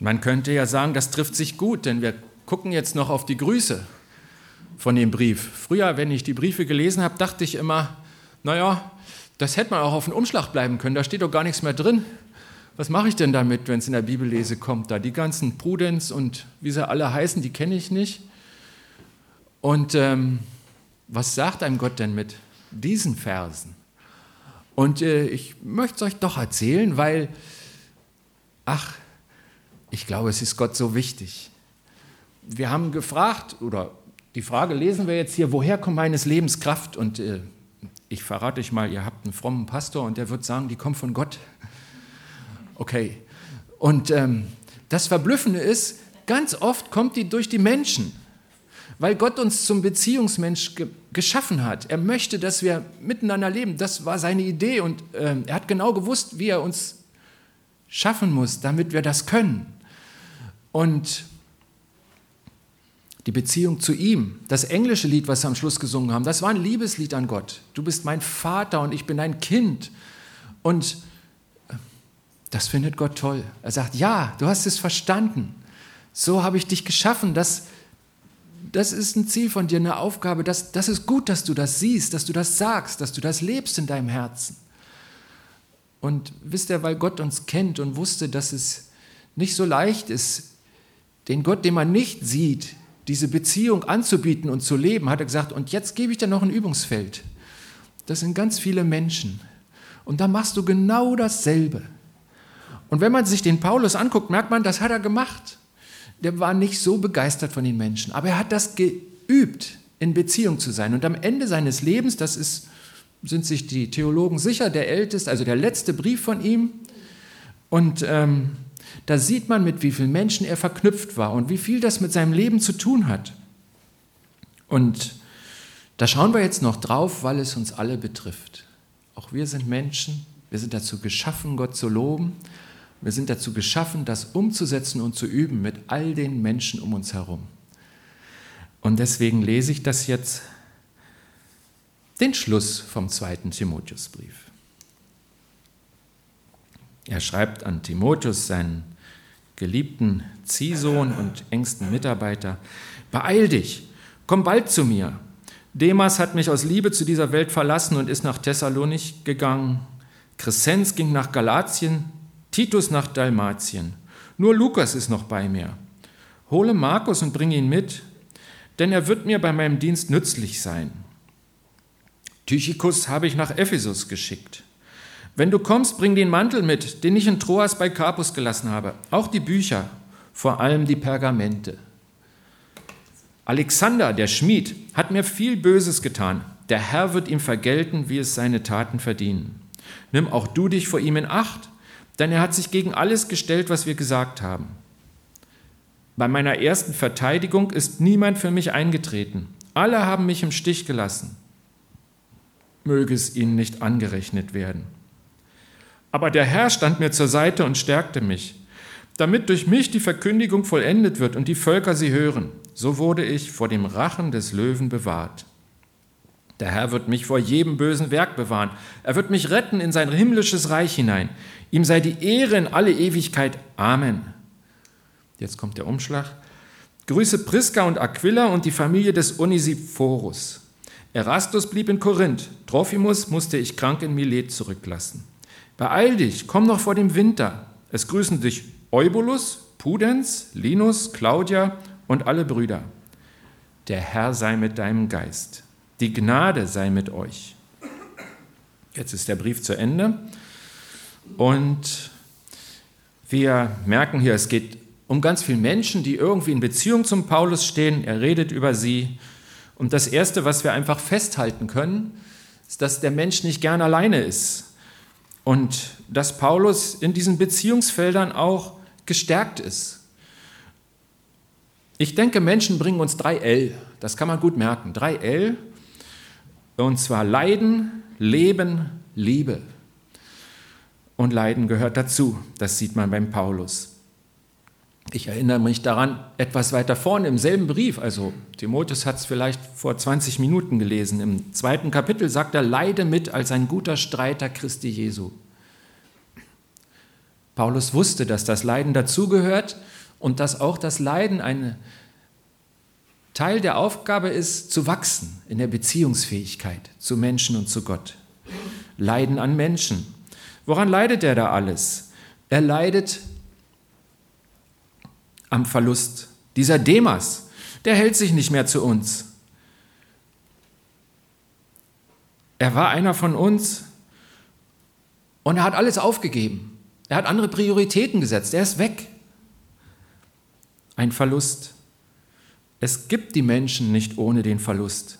Man könnte ja sagen, das trifft sich gut, denn wir gucken jetzt noch auf die Grüße von dem Brief. Früher, wenn ich die Briefe gelesen habe, dachte ich immer, naja, das hätte man auch auf den Umschlag bleiben können, da steht doch gar nichts mehr drin. Was mache ich denn damit, wenn es in der Bibellese kommt? Da die ganzen Prudens und wie sie alle heißen, die kenne ich nicht. Und ähm, was sagt einem Gott denn mit diesen Versen? Und äh, ich möchte es euch doch erzählen, weil, ach, ich glaube, es ist Gott so wichtig. Wir haben gefragt, oder die Frage lesen wir jetzt hier, woher kommt meines Lebens Kraft? Und äh, ich verrate euch mal, ihr habt einen frommen Pastor und der wird sagen, die kommt von Gott. Okay. Und ähm, das Verblüffende ist, ganz oft kommt die durch die Menschen, weil Gott uns zum Beziehungsmensch ge geschaffen hat. Er möchte, dass wir miteinander leben. Das war seine Idee und ähm, er hat genau gewusst, wie er uns schaffen muss, damit wir das können. Und die Beziehung zu ihm, das englische Lied, was wir am Schluss gesungen haben, das war ein Liebeslied an Gott. Du bist mein Vater und ich bin dein Kind. Und äh, das findet Gott toll. Er sagt, ja, du hast es verstanden. So habe ich dich geschaffen. Das, das ist ein Ziel von dir, eine Aufgabe. Das, das ist gut, dass du das siehst, dass du das sagst, dass du das lebst in deinem Herzen. Und wisst ihr, weil Gott uns kennt und wusste, dass es nicht so leicht ist, den Gott, den man nicht sieht, diese Beziehung anzubieten und zu leben, hat er gesagt, und jetzt gebe ich dir noch ein Übungsfeld. Das sind ganz viele Menschen. Und da machst du genau dasselbe. Und wenn man sich den Paulus anguckt, merkt man, das hat er gemacht. Der war nicht so begeistert von den Menschen, aber er hat das geübt, in Beziehung zu sein. Und am Ende seines Lebens, das ist, sind sich die Theologen sicher, der älteste, also der letzte Brief von ihm. Und ähm, da sieht man, mit wie vielen Menschen er verknüpft war und wie viel das mit seinem Leben zu tun hat. Und da schauen wir jetzt noch drauf, weil es uns alle betrifft. Auch wir sind Menschen, wir sind dazu geschaffen, Gott zu loben. Wir sind dazu geschaffen, das umzusetzen und zu üben mit all den Menschen um uns herum. Und deswegen lese ich das jetzt, den Schluss vom zweiten Timotheusbrief. Er schreibt an Timotheus, seinen geliebten Ziehsohn und engsten Mitarbeiter, beeil dich, komm bald zu mir. Demas hat mich aus Liebe zu dieser Welt verlassen und ist nach Thessalonich gegangen. Crescens ging nach Galatien, Titus nach Dalmatien. Nur Lukas ist noch bei mir. Hole Markus und bring ihn mit, denn er wird mir bei meinem Dienst nützlich sein. Tychikus habe ich nach Ephesus geschickt. Wenn du kommst, bring den Mantel mit, den ich in Troas bei Carpus gelassen habe, auch die Bücher, vor allem die Pergamente. Alexander, der Schmied, hat mir viel Böses getan. Der Herr wird ihm vergelten, wie es seine Taten verdienen. Nimm auch du dich vor ihm in Acht, denn er hat sich gegen alles gestellt, was wir gesagt haben. Bei meiner ersten Verteidigung ist niemand für mich eingetreten. Alle haben mich im Stich gelassen. Möge es ihnen nicht angerechnet werden. Aber der Herr stand mir zur Seite und stärkte mich, damit durch mich die Verkündigung vollendet wird und die Völker sie hören. So wurde ich vor dem Rachen des Löwen bewahrt. Der Herr wird mich vor jedem bösen Werk bewahren. Er wird mich retten in sein himmlisches Reich hinein. Ihm sei die Ehre in alle Ewigkeit. Amen. Jetzt kommt der Umschlag. Grüße Priska und Aquila und die Familie des Onesiphorus. Erastus blieb in Korinth. Trophimus musste ich krank in Milet zurücklassen. Beeil dich, komm noch vor dem Winter. Es grüßen dich Eubulus, Pudens, Linus, Claudia und alle Brüder. Der Herr sei mit deinem Geist. Die Gnade sei mit euch. Jetzt ist der Brief zu Ende und wir merken hier, es geht um ganz viele Menschen, die irgendwie in Beziehung zum Paulus stehen. Er redet über sie. Und das Erste, was wir einfach festhalten können, ist, dass der Mensch nicht gern alleine ist. Und dass Paulus in diesen Beziehungsfeldern auch gestärkt ist. Ich denke, Menschen bringen uns drei L. Das kann man gut merken. Drei L. Und zwar Leiden, Leben, Liebe. Und Leiden gehört dazu. Das sieht man beim Paulus. Ich erinnere mich daran, etwas weiter vorne im selben Brief, also Timotheus hat es vielleicht vor 20 Minuten gelesen, im zweiten Kapitel sagt er, leide mit als ein guter Streiter Christi Jesu. Paulus wusste, dass das Leiden dazugehört und dass auch das Leiden ein Teil der Aufgabe ist, zu wachsen in der Beziehungsfähigkeit zu Menschen und zu Gott. Leiden an Menschen. Woran leidet er da alles? Er leidet am Verlust. Dieser Demas, der hält sich nicht mehr zu uns. Er war einer von uns und er hat alles aufgegeben. Er hat andere Prioritäten gesetzt. Er ist weg. Ein Verlust. Es gibt die Menschen nicht ohne den Verlust.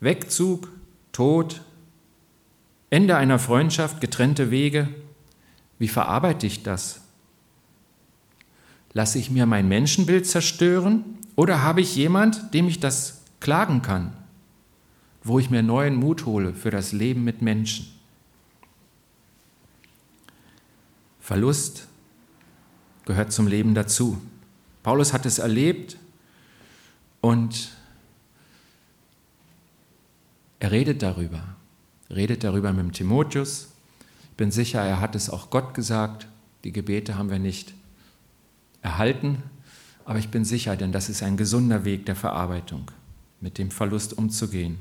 Wegzug, Tod, Ende einer Freundschaft, getrennte Wege. Wie verarbeite ich das? Lasse ich mir mein Menschenbild zerstören oder habe ich jemand, dem ich das klagen kann, wo ich mir neuen Mut hole für das Leben mit Menschen? Verlust gehört zum Leben dazu. Paulus hat es erlebt und er redet darüber. redet darüber mit dem Timotheus. Ich bin sicher, er hat es auch Gott gesagt. Die Gebete haben wir nicht erhalten, aber ich bin sicher, denn das ist ein gesunder Weg der Verarbeitung, mit dem Verlust umzugehen.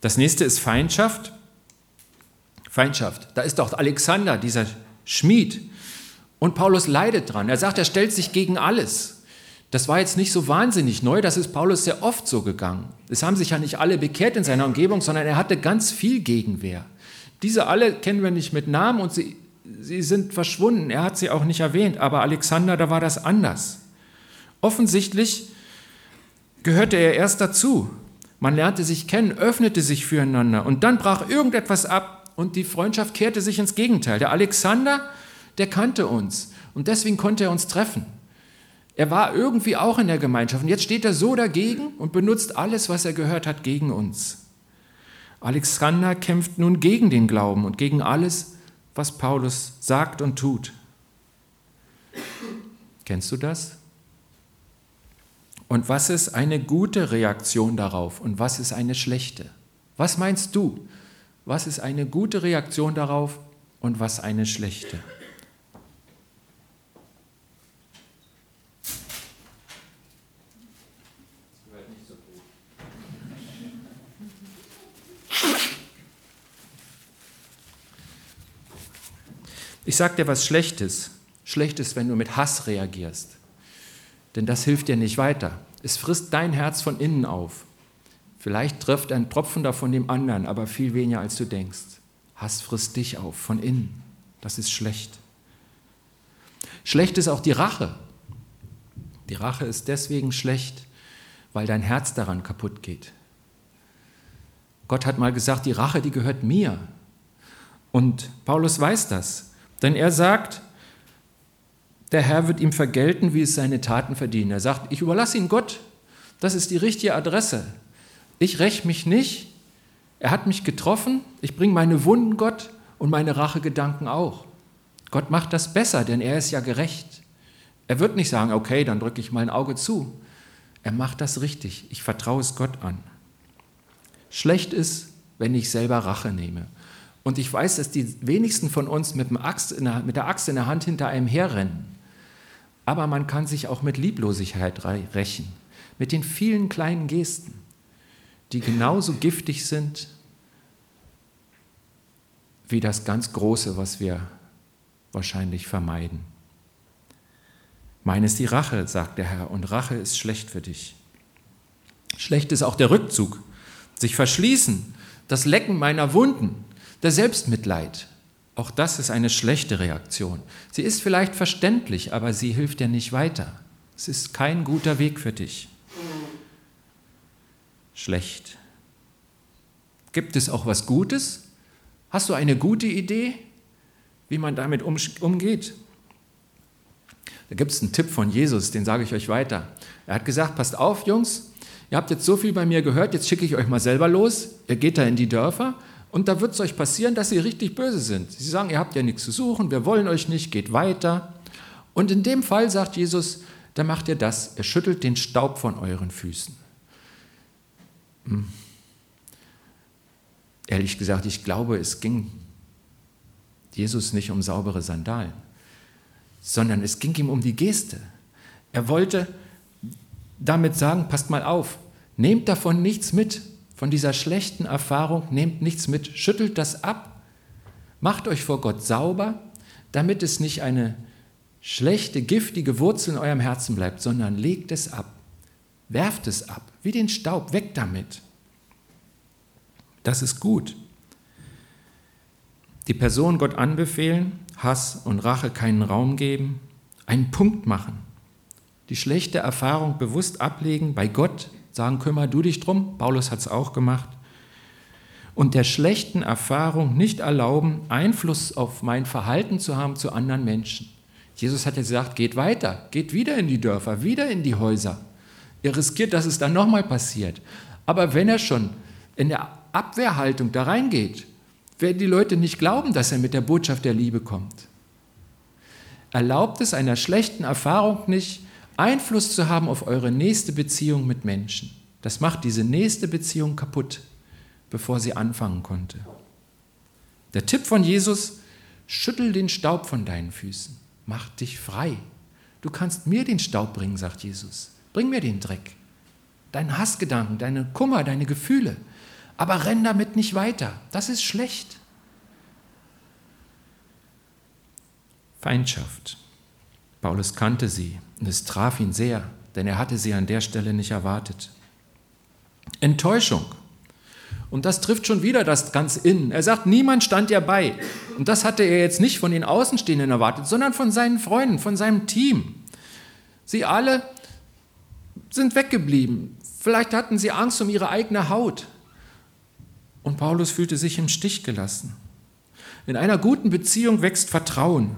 Das nächste ist Feindschaft. Feindschaft. Da ist doch Alexander, dieser Schmied. Und Paulus leidet dran. Er sagt, er stellt sich gegen alles. Das war jetzt nicht so wahnsinnig neu, das ist Paulus sehr oft so gegangen. Es haben sich ja nicht alle bekehrt in seiner Umgebung, sondern er hatte ganz viel Gegenwehr. Diese alle kennen wir nicht mit Namen und sie, sie sind verschwunden. Er hat sie auch nicht erwähnt, aber Alexander, da war das anders. Offensichtlich gehörte er erst dazu. Man lernte sich kennen, öffnete sich füreinander und dann brach irgendetwas ab und die Freundschaft kehrte sich ins Gegenteil. Der Alexander, der kannte uns und deswegen konnte er uns treffen. Er war irgendwie auch in der Gemeinschaft und jetzt steht er so dagegen und benutzt alles, was er gehört hat, gegen uns. Alexander kämpft nun gegen den Glauben und gegen alles, was Paulus sagt und tut. Kennst du das? Und was ist eine gute Reaktion darauf und was ist eine schlechte? Was meinst du? Was ist eine gute Reaktion darauf und was eine schlechte? Ich sage dir was Schlechtes. Schlechtes, wenn du mit Hass reagierst. Denn das hilft dir nicht weiter. Es frisst dein Herz von innen auf. Vielleicht trifft ein Tropfen davon dem anderen, aber viel weniger als du denkst. Hass frisst dich auf, von innen. Das ist schlecht. Schlecht ist auch die Rache. Die Rache ist deswegen schlecht, weil dein Herz daran kaputt geht. Gott hat mal gesagt, die Rache, die gehört mir. Und Paulus weiß das, denn er sagt, der Herr wird ihm vergelten, wie es seine Taten verdienen. Er sagt, ich überlasse ihn Gott. Das ist die richtige Adresse. Ich räche mich nicht. Er hat mich getroffen. Ich bringe meine Wunden Gott und meine Rachegedanken auch. Gott macht das besser, denn er ist ja gerecht. Er wird nicht sagen, okay, dann drücke ich mal ein Auge zu. Er macht das richtig. Ich vertraue es Gott an. Schlecht ist, wenn ich selber Rache nehme. Und ich weiß, dass die wenigsten von uns mit, der, mit der Axt in der Hand hinter einem herrennen. Aber man kann sich auch mit Lieblosigkeit rächen, mit den vielen kleinen Gesten die genauso giftig sind wie das ganz Große, was wir wahrscheinlich vermeiden. Meine ist die Rache, sagt der Herr, und Rache ist schlecht für dich. Schlecht ist auch der Rückzug, sich verschließen, das Lecken meiner Wunden, der Selbstmitleid. Auch das ist eine schlechte Reaktion. Sie ist vielleicht verständlich, aber sie hilft dir nicht weiter. Es ist kein guter Weg für dich schlecht. Gibt es auch was Gutes? Hast du eine gute Idee, wie man damit umgeht? Da gibt es einen Tipp von Jesus, den sage ich euch weiter. Er hat gesagt, passt auf, Jungs, ihr habt jetzt so viel bei mir gehört, jetzt schicke ich euch mal selber los. Ihr geht da in die Dörfer und da wird es euch passieren, dass sie richtig böse sind. Sie sagen, ihr habt ja nichts zu suchen, wir wollen euch nicht, geht weiter. Und in dem Fall sagt Jesus, da macht ihr das, er schüttelt den Staub von euren Füßen. Hm. Ehrlich gesagt, ich glaube, es ging Jesus nicht um saubere Sandalen. sondern es ging ihm um die Geste. Er wollte damit sagen, passt mal auf, nehmt davon nichts mit, von dieser schlechten Erfahrung nehmt nichts mit, schüttelt das ab, macht euch vor Gott sauber, damit es nicht eine schlechte, giftige Wurzel in eurem Herzen bleibt, sondern legt es ab, werft es ab, wie den Staub, weg damit. Das ist gut. Die Person Gott anbefehlen, Hass und Rache keinen Raum geben, einen Punkt machen, die schlechte Erfahrung bewusst ablegen, bei Gott sagen, kümmer du dich drum, Paulus hat es auch gemacht, und der schlechten Erfahrung nicht erlauben, Einfluss auf mein Verhalten zu haben zu anderen Menschen. Jesus hat ja gesagt, geht weiter, geht wieder in die Dörfer, wieder in die Häuser. Ihr riskiert, dass es dann nochmal passiert. Aber wenn er schon in der Abwehrhaltung da reingeht, werden die Leute nicht glauben, dass er mit der Botschaft der Liebe kommt. Erlaubt es einer schlechten Erfahrung nicht, Einfluss zu haben auf eure nächste Beziehung mit Menschen. Das macht diese nächste Beziehung kaputt, bevor sie anfangen konnte. Der Tipp von Jesus, schüttel den Staub von deinen Füßen, mach dich frei. Du kannst mir den Staub bringen, sagt Jesus. Bring mir den Dreck, deinen Hassgedanken, deine Kummer, deine Gefühle. Aber renn damit nicht weiter. Das ist schlecht. Feindschaft. Paulus kannte sie und es traf ihn sehr, denn er hatte sie an der Stelle nicht erwartet. Enttäuschung. Und das trifft schon wieder das ganz Innen. Er sagt, niemand stand ja bei. Und das hatte er jetzt nicht von den Außenstehenden erwartet, sondern von seinen Freunden, von seinem Team. Sie alle sind weggeblieben. Vielleicht hatten sie Angst um ihre eigene Haut. Und Paulus fühlte sich im Stich gelassen. In einer guten Beziehung wächst Vertrauen.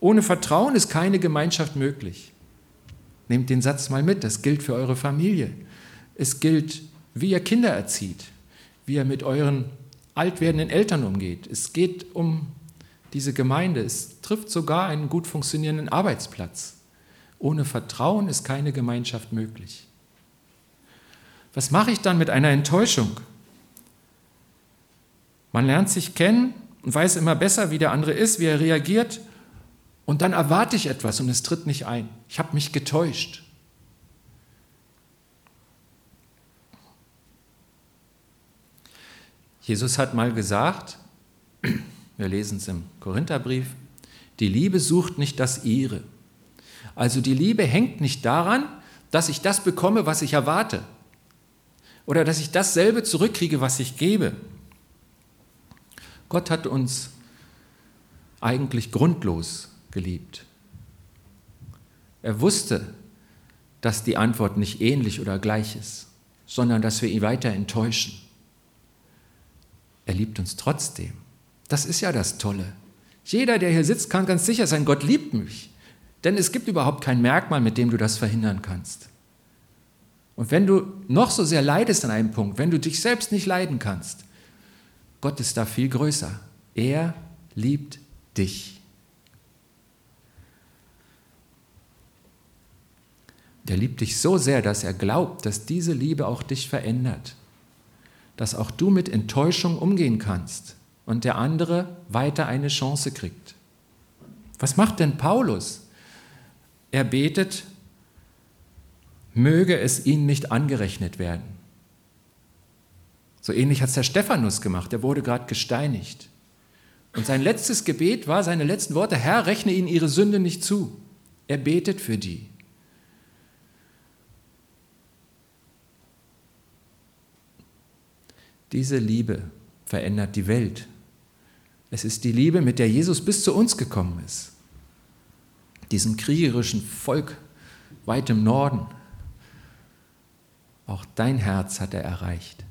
Ohne Vertrauen ist keine Gemeinschaft möglich. Nehmt den Satz mal mit, das gilt für eure Familie. Es gilt, wie ihr Kinder erzieht, wie ihr mit euren alt werdenden Eltern umgeht. Es geht um diese Gemeinde. Es trifft sogar einen gut funktionierenden Arbeitsplatz. Ohne Vertrauen ist keine Gemeinschaft möglich. Was mache ich dann mit einer Enttäuschung? Man lernt sich kennen und weiß immer besser, wie der andere ist, wie er reagiert. Und dann erwarte ich etwas und es tritt nicht ein. Ich habe mich getäuscht. Jesus hat mal gesagt, wir lesen es im Korintherbrief, die Liebe sucht nicht das ihre. Also die Liebe hängt nicht daran, dass ich das bekomme, was ich erwarte. Oder dass ich dasselbe zurückkriege, was ich gebe. Gott hat uns eigentlich grundlos geliebt. Er wusste, dass die Antwort nicht ähnlich oder gleich ist, sondern dass wir ihn weiter enttäuschen. Er liebt uns trotzdem. Das ist ja das Tolle. Jeder, der hier sitzt, kann ganz sicher sein, Gott liebt mich. Denn es gibt überhaupt kein Merkmal, mit dem du das verhindern kannst. Und wenn du noch so sehr leidest an einem Punkt, wenn du dich selbst nicht leiden kannst, Gott ist da viel größer. Er liebt dich. Der liebt dich so sehr, dass er glaubt, dass diese Liebe auch dich verändert. Dass auch du mit Enttäuschung umgehen kannst und der andere weiter eine Chance kriegt. Was macht denn Paulus? Er betet, möge es ihnen nicht angerechnet werden. So ähnlich hat es der Stephanus gemacht, der wurde gerade gesteinigt. Und sein letztes Gebet war, seine letzten Worte, Herr, rechne ihnen ihre Sünde nicht zu. Er betet für die. Diese Liebe verändert die Welt. Es ist die Liebe, mit der Jesus bis zu uns gekommen ist diesem kriegerischen Volk weit im Norden. Auch dein Herz hat er erreicht.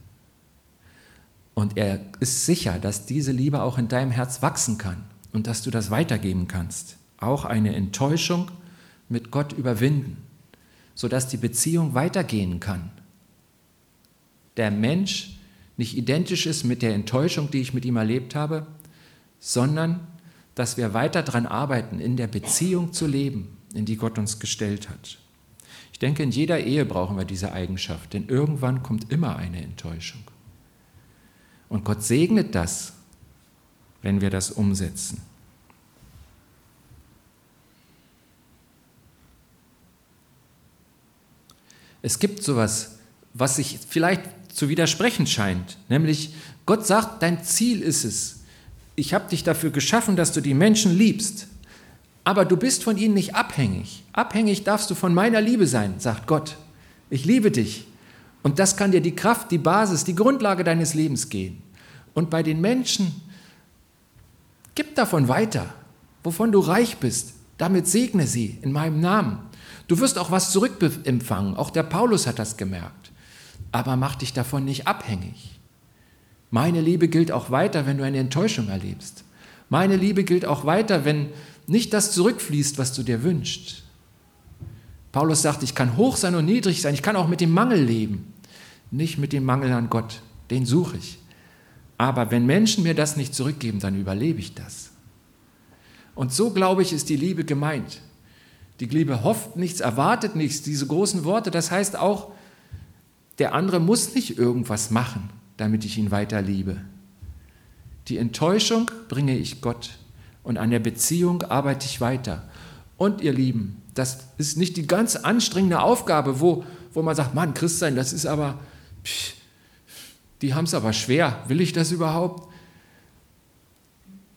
Und er ist sicher, dass diese Liebe auch in deinem Herz wachsen kann und dass du das weitergeben kannst. Auch eine Enttäuschung mit Gott überwinden, sodass die Beziehung weitergehen kann. Der Mensch nicht identisch ist mit der Enttäuschung, die ich mit ihm erlebt habe, sondern dass wir weiter daran arbeiten, in der Beziehung zu leben, in die Gott uns gestellt hat. Ich denke, in jeder Ehe brauchen wir diese Eigenschaft, denn irgendwann kommt immer eine Enttäuschung. Und Gott segnet das, wenn wir das umsetzen. Es gibt sowas, was sich vielleicht zu widersprechen scheint, nämlich Gott sagt, dein Ziel ist es. Ich habe dich dafür geschaffen, dass du die Menschen liebst, aber du bist von ihnen nicht abhängig. Abhängig darfst du von meiner Liebe sein, sagt Gott. Ich liebe dich. Und das kann dir die Kraft, die Basis, die Grundlage deines Lebens gehen. Und bei den Menschen, gib davon weiter, wovon du reich bist. Damit segne sie in meinem Namen. Du wirst auch was zurückempfangen. Auch der Paulus hat das gemerkt. Aber mach dich davon nicht abhängig. Meine Liebe gilt auch weiter, wenn du eine Enttäuschung erlebst. Meine Liebe gilt auch weiter, wenn nicht das zurückfließt, was du dir wünschst. Paulus sagt, ich kann hoch sein und niedrig sein, ich kann auch mit dem Mangel leben. Nicht mit dem Mangel an Gott, den suche ich. Aber wenn Menschen mir das nicht zurückgeben, dann überlebe ich das. Und so, glaube ich, ist die Liebe gemeint. Die Liebe hofft nichts, erwartet nichts, diese großen Worte. Das heißt auch, der andere muss nicht irgendwas machen, damit ich ihn weiter liebe. Die Enttäuschung bringe ich Gott und an der Beziehung arbeite ich weiter. Und ihr Lieben, das ist nicht die ganz anstrengende Aufgabe, wo, wo man sagt, Mann, Christ sein, das ist aber, pff, die haben es aber schwer. Will ich das überhaupt?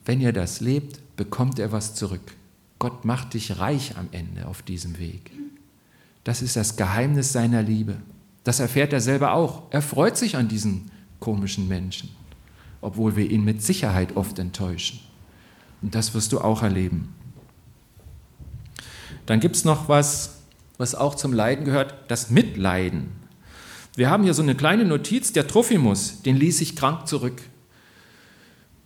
Wenn ihr das lebt, bekommt er was zurück. Gott macht dich reich am Ende auf diesem Weg. Das ist das Geheimnis seiner Liebe. Das erfährt er selber auch. Er freut sich an diesen komischen Menschen, obwohl wir ihn mit Sicherheit oft enttäuschen. Und das wirst du auch erleben. Dann gibt es noch was, was auch zum Leiden gehört, das Mitleiden. Wir haben hier so eine kleine Notiz, der Trophimus, den ließ ich krank zurück.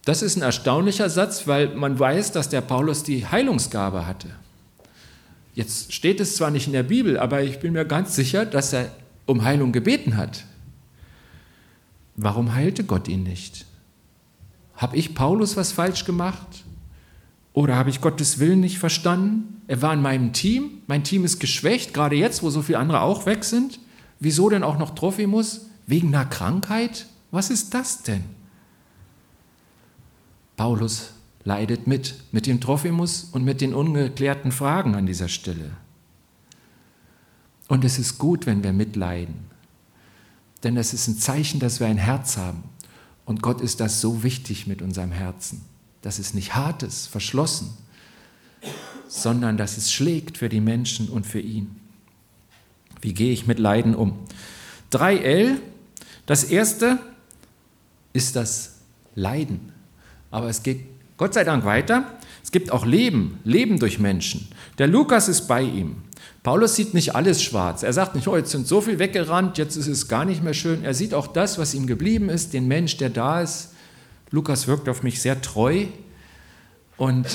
Das ist ein erstaunlicher Satz, weil man weiß, dass der Paulus die Heilungsgabe hatte. Jetzt steht es zwar nicht in der Bibel, aber ich bin mir ganz sicher, dass er um Heilung gebeten hat. Warum heilte Gott ihn nicht? Habe ich Paulus was falsch gemacht? Oder habe ich Gottes Willen nicht verstanden? Er war in meinem Team, mein Team ist geschwächt, gerade jetzt, wo so viele andere auch weg sind. Wieso denn auch noch Trophimus? Wegen einer Krankheit? Was ist das denn? Paulus leidet mit, mit dem Trophimus und mit den ungeklärten Fragen an dieser Stelle. Und es ist gut, wenn wir mitleiden, denn es ist ein Zeichen, dass wir ein Herz haben. Und Gott ist das so wichtig mit unserem Herzen, dass es nicht hart ist, verschlossen, sondern dass es schlägt für die Menschen und für ihn. Wie gehe ich mit Leiden um? 3L, das erste ist das Leiden. Aber es geht Gott sei Dank weiter. Es gibt auch Leben, Leben durch Menschen. Der Lukas ist bei ihm. Paulus sieht nicht alles schwarz. Er sagt nicht, oh, jetzt sind so viel weggerannt, jetzt ist es gar nicht mehr schön. Er sieht auch das, was ihm geblieben ist, den Mensch, der da ist. Lukas wirkt auf mich sehr treu und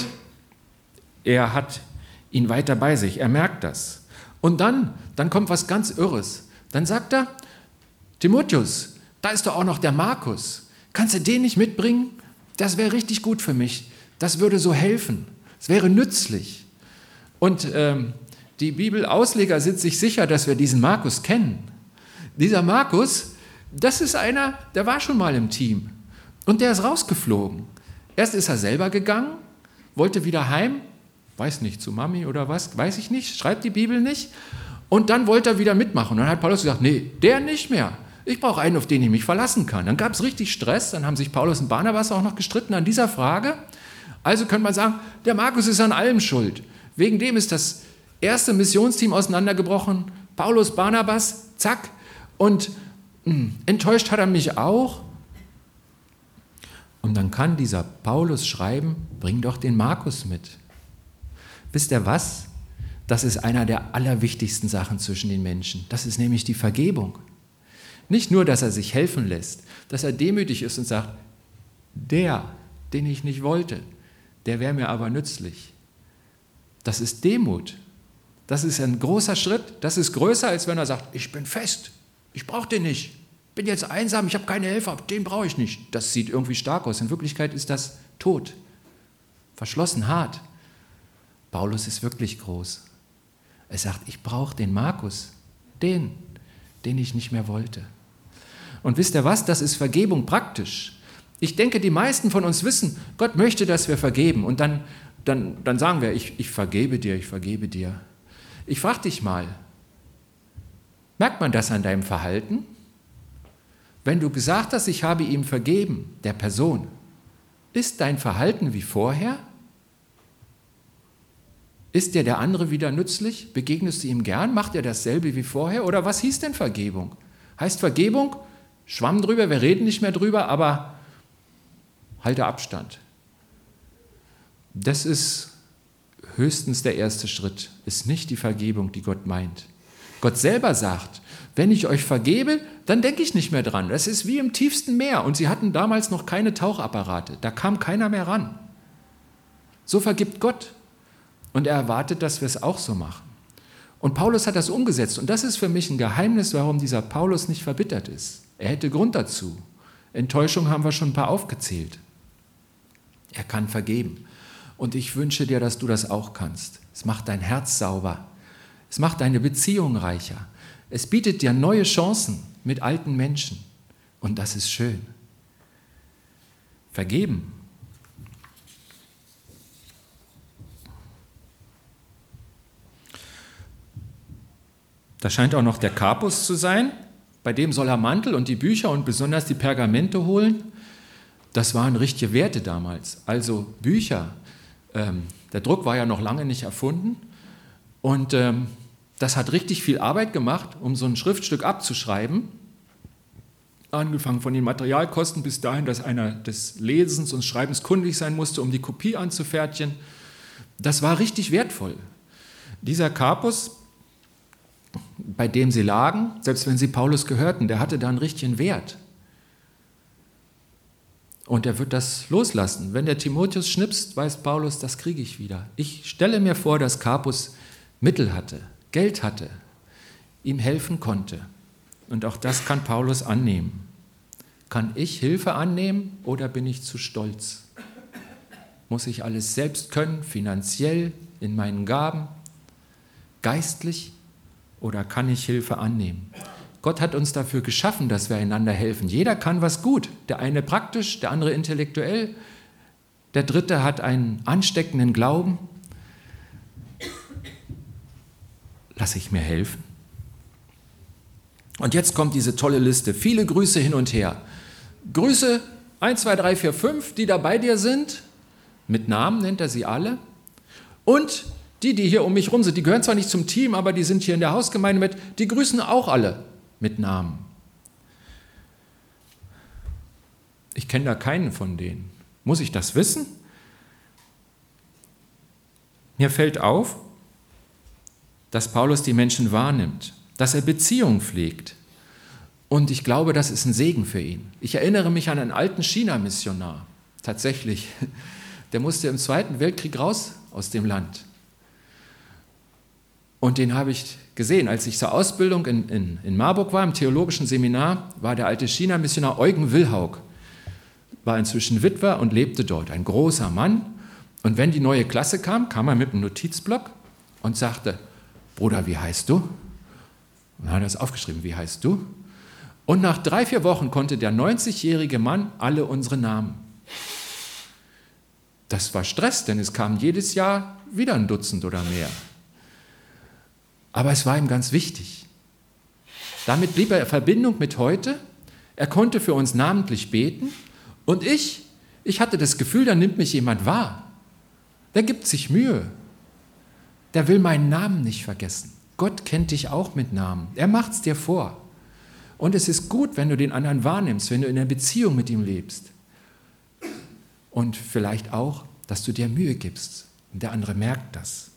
er hat ihn weiter bei sich. Er merkt das. Und dann, dann kommt was ganz Irres. Dann sagt er, Timotheus, da ist doch auch noch der Markus. Kannst du den nicht mitbringen? Das wäre richtig gut für mich. Das würde so helfen. Es wäre nützlich. Und ähm, die Bibelausleger sind sich sicher, dass wir diesen Markus kennen. Dieser Markus, das ist einer, der war schon mal im Team. Und der ist rausgeflogen. Erst ist er selber gegangen, wollte wieder heim, weiß nicht, zu Mami oder was, weiß ich nicht, schreibt die Bibel nicht. Und dann wollte er wieder mitmachen. Und dann hat Paulus gesagt, nee, der nicht mehr. Ich brauche einen, auf den ich mich verlassen kann. Dann gab es richtig Stress, dann haben sich Paulus und Barnabas auch noch gestritten an dieser Frage. Also könnte man sagen, der Markus ist an allem schuld. Wegen dem ist das erste Missionsteam auseinandergebrochen. Paulus, Barnabas, zack. Und hm, enttäuscht hat er mich auch. Und dann kann dieser Paulus schreiben, bring doch den Markus mit. Wisst ihr was? Das ist einer der allerwichtigsten Sachen zwischen den Menschen. Das ist nämlich die Vergebung. Nicht nur, dass er sich helfen lässt, dass er demütig ist und sagt, der, den ich nicht wollte, der wäre mir aber nützlich. Das ist Demut. Das ist ein großer Schritt. Das ist größer, als wenn er sagt, ich bin fest, ich brauche den nicht, bin jetzt einsam, ich habe keine Helfer, den brauche ich nicht. Das sieht irgendwie stark aus. In Wirklichkeit ist das tot, verschlossen, hart. Paulus ist wirklich groß. Er sagt, ich brauche den Markus, den, den ich nicht mehr wollte. Und wisst ihr was? Das ist Vergebung praktisch. Ich denke, die meisten von uns wissen, Gott möchte, dass wir vergeben. Und dann, dann, dann sagen wir, ich, ich vergebe dir, ich vergebe dir. Ich frage dich mal, Merkt man das an deinem Verhalten? Wenn du gesagt hast, ich habe ihm vergeben, der Person, ist dein Verhalten wie vorher? Ist dir der andere wieder nützlich? Begegnest du ihm gern? Macht er dasselbe wie vorher? Oder was hieß denn Vergebung? Heißt Vergebung, schwamm drüber, wir reden nicht mehr drüber, aber halte Abstand. Das ist höchstens der erste Schritt, ist nicht die Vergebung, die Gott meint. Gott selber sagt, wenn ich euch vergebe, dann denke ich nicht mehr dran. Das ist wie im tiefsten Meer. Und sie hatten damals noch keine Tauchapparate. Da kam keiner mehr ran. So vergibt Gott. Und er erwartet, dass wir es auch so machen. Und Paulus hat das umgesetzt. Und das ist für mich ein Geheimnis, warum dieser Paulus nicht verbittert ist. Er hätte Grund dazu. Enttäuschung haben wir schon ein paar aufgezählt. Er kann vergeben. Und ich wünsche dir, dass du das auch kannst. Es macht dein Herz sauber. Es macht deine Beziehung reicher. Es bietet dir neue Chancen mit alten Menschen. Und das ist schön. Vergeben. Da scheint auch noch der Carpus zu sein. Bei dem soll er Mantel und die Bücher und besonders die Pergamente holen. Das waren richtige Werte damals. Also Bücher. Ähm, der Druck war ja noch lange nicht erfunden. Und ähm, das hat richtig viel Arbeit gemacht, um so ein Schriftstück abzuschreiben. Angefangen von den Materialkosten bis dahin, dass einer des Lesens und Schreibens kundig sein musste, um die Kopie anzufertigen. Das war richtig wertvoll. Dieser Carpus, bei dem sie lagen, selbst wenn sie Paulus gehörten, der hatte da einen richtigen Wert. Und er wird das loslassen. Wenn der Timotheus schnipst, weiß Paulus, das kriege ich wieder. Ich stelle mir vor, dass Carpus Mittel hatte, Geld hatte, ihm helfen konnte. Und auch das kann Paulus annehmen. Kann ich Hilfe annehmen oder bin ich zu stolz? Muss ich alles selbst können, finanziell, in meinen Gaben, geistlich oder kann ich Hilfe annehmen? Gott hat uns dafür geschaffen, dass wir einander helfen. Jeder kann was gut. Der eine praktisch, der andere intellektuell. Der dritte hat einen ansteckenden Glauben. lasse ich mir helfen? Und jetzt kommt diese tolle Liste. Viele Grüße hin und her. Grüße 1, 2, 3, 4, 5, die da bei dir sind. Mit Namen nennt er sie alle. Und die, die hier um mich rum sind, die gehören zwar nicht zum Team, aber die sind hier in der Hausgemeinde mit, die grüßen auch alle mit Namen. Ich kenne da keinen von denen. Muss ich das wissen? Mir fällt auf, dass Paulus die Menschen wahrnimmt, dass er Beziehungen pflegt. Und ich glaube, das ist ein Segen für ihn. Ich erinnere mich an einen alten China-Missionar, tatsächlich. Der musste im Zweiten Weltkrieg raus aus dem Land. Und den habe ich gesehen, als ich zur Ausbildung in, in, in Marburg war, im theologischen Seminar, war der alte China-Missionar Eugen Wilhaug, war inzwischen Witwer und lebte dort, ein großer Mann. Und wenn die neue Klasse kam, kam er mit einem Notizblock und sagte, Bruder, wie heißt du? Und dann hat er es aufgeschrieben, wie heißt du? Und nach drei, vier Wochen konnte der 90-jährige Mann alle unsere Namen. Das war Stress, denn es kamen jedes Jahr wieder ein Dutzend oder mehr. Aber es war ihm ganz wichtig. Damit blieb er in Verbindung mit heute. Er konnte für uns namentlich beten. Und ich, ich hatte das Gefühl, da nimmt mich jemand wahr. Der gibt sich Mühe der will meinen Namen nicht vergessen. Gott kennt dich auch mit Namen. Er macht es dir vor. Und es ist gut, wenn du den anderen wahrnimmst, wenn du in einer Beziehung mit ihm lebst. Und vielleicht auch, dass du dir Mühe gibst. Und der andere merkt das.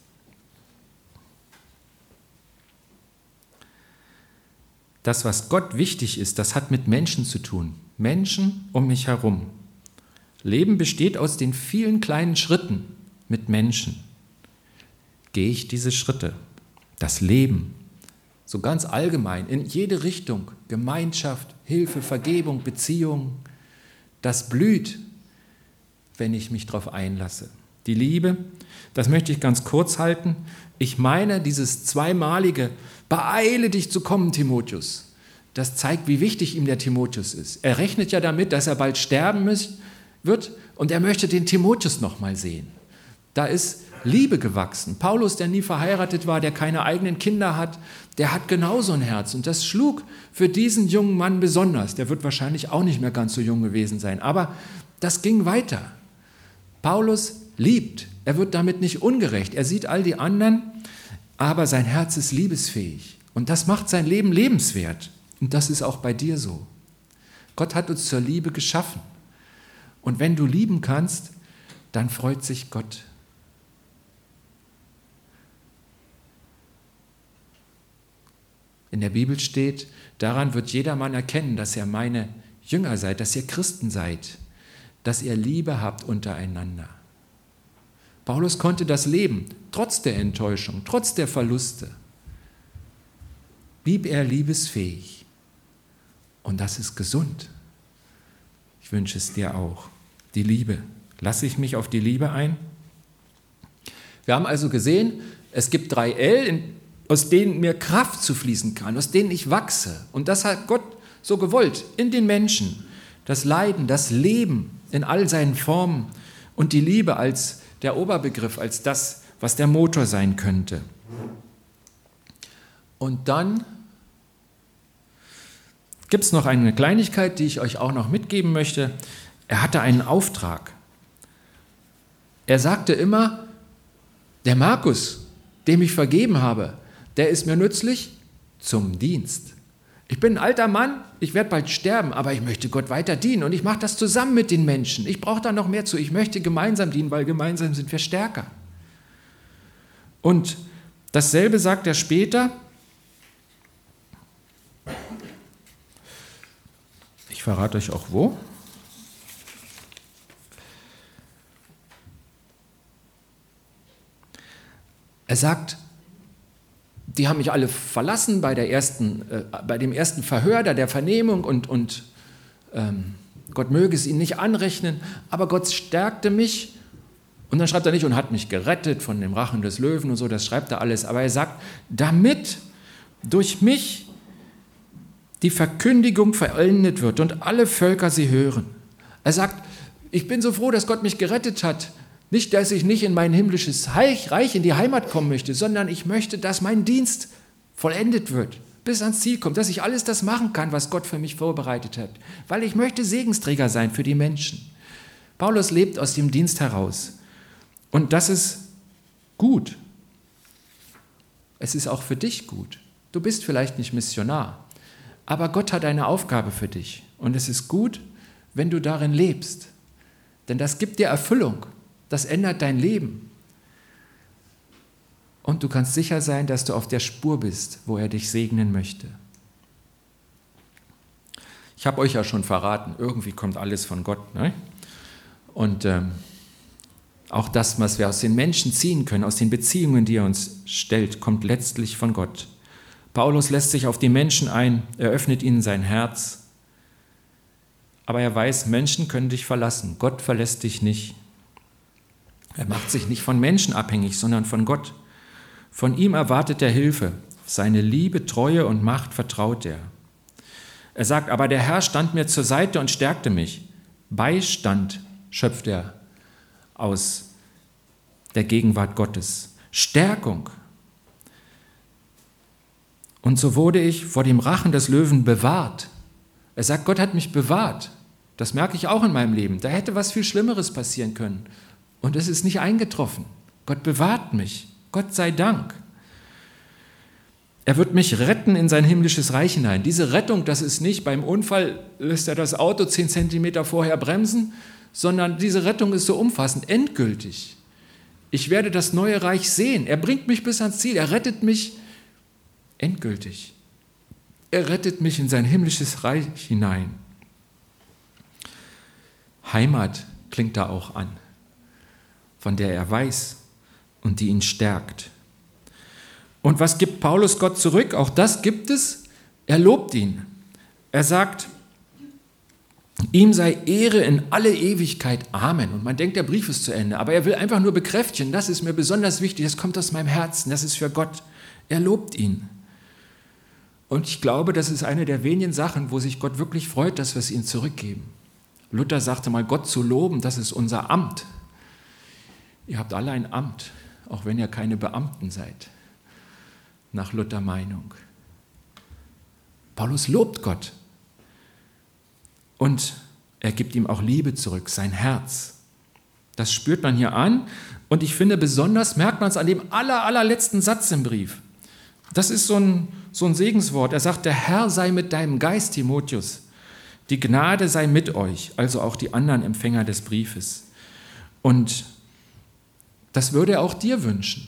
Das, was Gott wichtig ist, das hat mit Menschen zu tun. Menschen um mich herum. Leben besteht aus den vielen kleinen Schritten mit Menschen gehe ich diese Schritte. Das Leben, so ganz allgemein, in jede Richtung, Gemeinschaft, Hilfe, Vergebung, Beziehung, das blüht, wenn ich mich darauf einlasse. Die Liebe, das möchte ich ganz kurz halten. Ich meine, dieses zweimalige, beeile dich zu kommen, Timotheus, das zeigt, wie wichtig ihm der Timotheus ist. Er rechnet ja damit, dass er bald sterben wird und er möchte den Timotheus noch mal sehen. Da ist Liebe gewachsen. Paulus, der nie verheiratet war, der keine eigenen Kinder hat, der hat genauso ein Herz. Und das schlug für diesen jungen Mann besonders. Der wird wahrscheinlich auch nicht mehr ganz so jung gewesen sein. Aber das ging weiter. Paulus liebt. Er wird damit nicht ungerecht. Er sieht all die anderen, aber sein Herz ist liebesfähig. Und das macht sein Leben lebenswert. Und das ist auch bei dir so. Gott hat uns zur Liebe geschaffen. Und wenn du lieben kannst, dann freut sich Gott. In der Bibel steht, daran wird jedermann erkennen, dass ihr meine Jünger seid, dass ihr Christen seid, dass ihr Liebe habt untereinander. Paulus konnte das leben, trotz der Enttäuschung, trotz der Verluste. Blieb er liebesfähig. Und das ist gesund. Ich wünsche es dir auch. Die Liebe. Lasse ich mich auf die Liebe ein? Wir haben also gesehen, es gibt drei L, aus denen mir Kraft zu fließen kann, aus denen ich wachse. Und das hat Gott so gewollt, in den Menschen. Das Leiden, das Leben in all seinen Formen und die Liebe als der Oberbegriff, als das, was der Motor sein könnte. Und dann gibt es noch eine Kleinigkeit, die ich euch auch noch mitgeben möchte. Er hatte einen Auftrag. Er sagte immer, der Markus, dem ich vergeben habe, der ist mir nützlich zum Dienst. Ich bin ein alter Mann, ich werde bald sterben, aber ich möchte Gott weiter dienen und ich mache das zusammen mit den Menschen. Ich brauche da noch mehr zu. Ich möchte gemeinsam dienen, weil gemeinsam sind wir stärker. Und dasselbe sagt er später. Ich verrate euch auch wo. Er sagt, die haben mich alle verlassen bei, der ersten, äh, bei dem ersten Verhör, da der Vernehmung und, und ähm, Gott möge es ihnen nicht anrechnen, aber Gott stärkte mich und dann schreibt er nicht und hat mich gerettet von dem Rachen des Löwen und so, das schreibt er alles, aber er sagt, damit durch mich die Verkündigung vollendet wird und alle Völker sie hören. Er sagt, ich bin so froh, dass Gott mich gerettet hat, nicht, dass ich nicht in mein himmlisches Reich, in die Heimat kommen möchte, sondern ich möchte, dass mein Dienst vollendet wird, bis ans Ziel kommt, dass ich alles das machen kann, was Gott für mich vorbereitet hat, weil ich möchte Segensträger sein für die Menschen. Paulus lebt aus dem Dienst heraus und das ist gut. Es ist auch für dich gut. Du bist vielleicht nicht Missionar, aber Gott hat eine Aufgabe für dich und es ist gut, wenn du darin lebst, denn das gibt dir Erfüllung. Das ändert dein Leben. Und du kannst sicher sein, dass du auf der Spur bist, wo er dich segnen möchte. Ich habe euch ja schon verraten, irgendwie kommt alles von Gott. Ne? Und ähm, auch das, was wir aus den Menschen ziehen können, aus den Beziehungen, die er uns stellt, kommt letztlich von Gott. Paulus lässt sich auf die Menschen ein, er öffnet ihnen sein Herz. Aber er weiß, Menschen können dich verlassen, Gott verlässt dich nicht. Er macht sich nicht von Menschen abhängig, sondern von Gott. Von ihm erwartet er Hilfe. Seine Liebe, Treue und Macht vertraut er. Er sagt, aber der Herr stand mir zur Seite und stärkte mich. Beistand schöpft er aus der Gegenwart Gottes. Stärkung. Und so wurde ich vor dem Rachen des Löwen bewahrt. Er sagt, Gott hat mich bewahrt. Das merke ich auch in meinem Leben. Da hätte was viel Schlimmeres passieren können. Und es ist nicht eingetroffen. Gott bewahrt mich. Gott sei Dank. Er wird mich retten in sein himmlisches Reich hinein. Diese Rettung, das ist nicht beim Unfall, lässt er das Auto zehn Zentimeter vorher bremsen, sondern diese Rettung ist so umfassend, endgültig. Ich werde das neue Reich sehen. Er bringt mich bis ans Ziel. Er rettet mich endgültig. Er rettet mich in sein himmlisches Reich hinein. Heimat klingt da auch an von der er weiß und die ihn stärkt. Und was gibt Paulus Gott zurück? Auch das gibt es. Er lobt ihn. Er sagt, ihm sei Ehre in alle Ewigkeit. Amen. Und man denkt, der Brief ist zu Ende. Aber er will einfach nur bekräftigen, das ist mir besonders wichtig, das kommt aus meinem Herzen, das ist für Gott. Er lobt ihn. Und ich glaube, das ist eine der wenigen Sachen, wo sich Gott wirklich freut, dass wir es ihm zurückgeben. Luther sagte mal, Gott zu loben, das ist unser Amt. Ihr habt alle ein Amt, auch wenn ihr keine Beamten seid, nach Luther Meinung. Paulus lobt Gott und er gibt ihm auch Liebe zurück, sein Herz. Das spürt man hier an und ich finde, besonders merkt man es an dem aller, allerletzten Satz im Brief. Das ist so ein, so ein Segenswort. Er sagt, der Herr sei mit deinem Geist, Timotheus. Die Gnade sei mit euch, also auch die anderen Empfänger des Briefes. Und das würde er auch dir wünschen.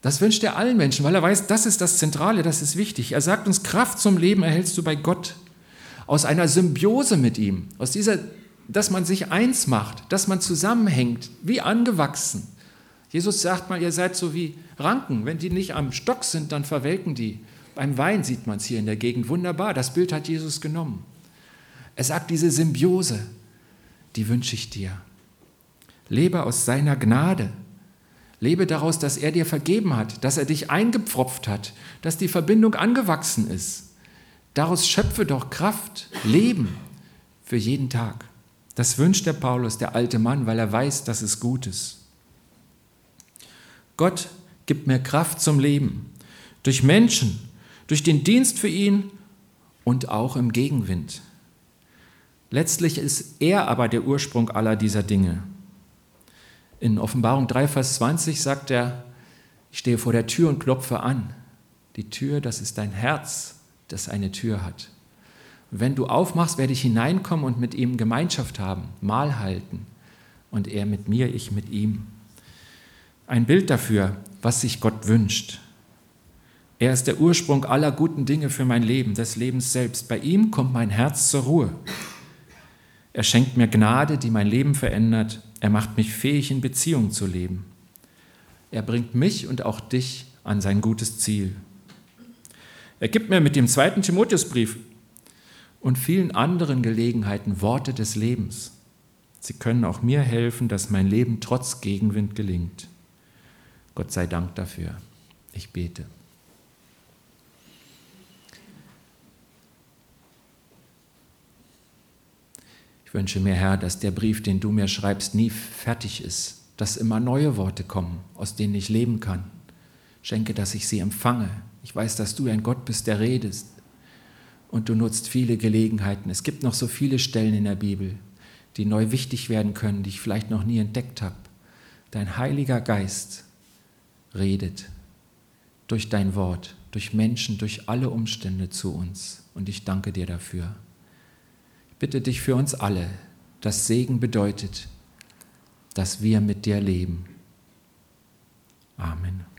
Das wünscht er allen Menschen, weil er weiß, das ist das Zentrale, das ist wichtig. Er sagt uns, Kraft zum Leben erhältst du bei Gott. Aus einer Symbiose mit ihm, aus dieser, dass man sich eins macht, dass man zusammenhängt, wie angewachsen. Jesus sagt mal, ihr seid so wie Ranken. Wenn die nicht am Stock sind, dann verwelken die. Beim Wein sieht man es hier in der Gegend wunderbar. Das Bild hat Jesus genommen. Er sagt, diese Symbiose, die wünsche ich dir. Lebe aus seiner Gnade. Lebe daraus, dass er dir vergeben hat, dass er dich eingepfropft hat, dass die Verbindung angewachsen ist. Daraus schöpfe doch Kraft, Leben für jeden Tag. Das wünscht der Paulus, der alte Mann, weil er weiß, dass es gut ist. Gott gibt mir Kraft zum Leben. Durch Menschen, durch den Dienst für ihn und auch im Gegenwind. Letztlich ist er aber der Ursprung aller dieser Dinge. In Offenbarung 3, Vers 20 sagt er, ich stehe vor der Tür und klopfe an. Die Tür, das ist dein Herz, das eine Tür hat. wenn du aufmachst, werde ich hineinkommen und mit ihm Gemeinschaft haben, Mahl halten. Und er mit mir, ich mit ihm. Ein Bild dafür, was sich Gott wünscht. Er ist der Ursprung aller guten Dinge für mein Leben, des Lebens selbst. Bei ihm kommt mein Herz zur Ruhe. Er schenkt mir Gnade, die mein Leben verändert. Er macht mich fähig, in Beziehung zu leben. Er bringt mich und auch dich an sein gutes Ziel. Er gibt mir mit dem zweiten Timotheusbrief und vielen anderen Gelegenheiten Worte des Lebens. Sie können auch mir helfen, dass mein Leben trotz Gegenwind gelingt. Gott sei Dank dafür. Ich bete. Ich wünsche mir, Herr, dass der Brief, den du mir schreibst, nie fertig ist, dass immer neue Worte kommen, aus denen ich leben kann. Schenke, dass ich sie empfange. Ich weiß, dass du ein Gott bist, der redest. Und du nutzt viele Gelegenheiten. Es gibt noch so viele Stellen in der Bibel, die neu wichtig werden können, die ich vielleicht noch nie entdeckt habe. Dein Heiliger Geist redet durch dein Wort, durch Menschen, durch alle Umstände zu uns. Und ich danke dir dafür bitte dich für uns alle, dass Segen bedeutet, dass wir mit dir leben. Amen.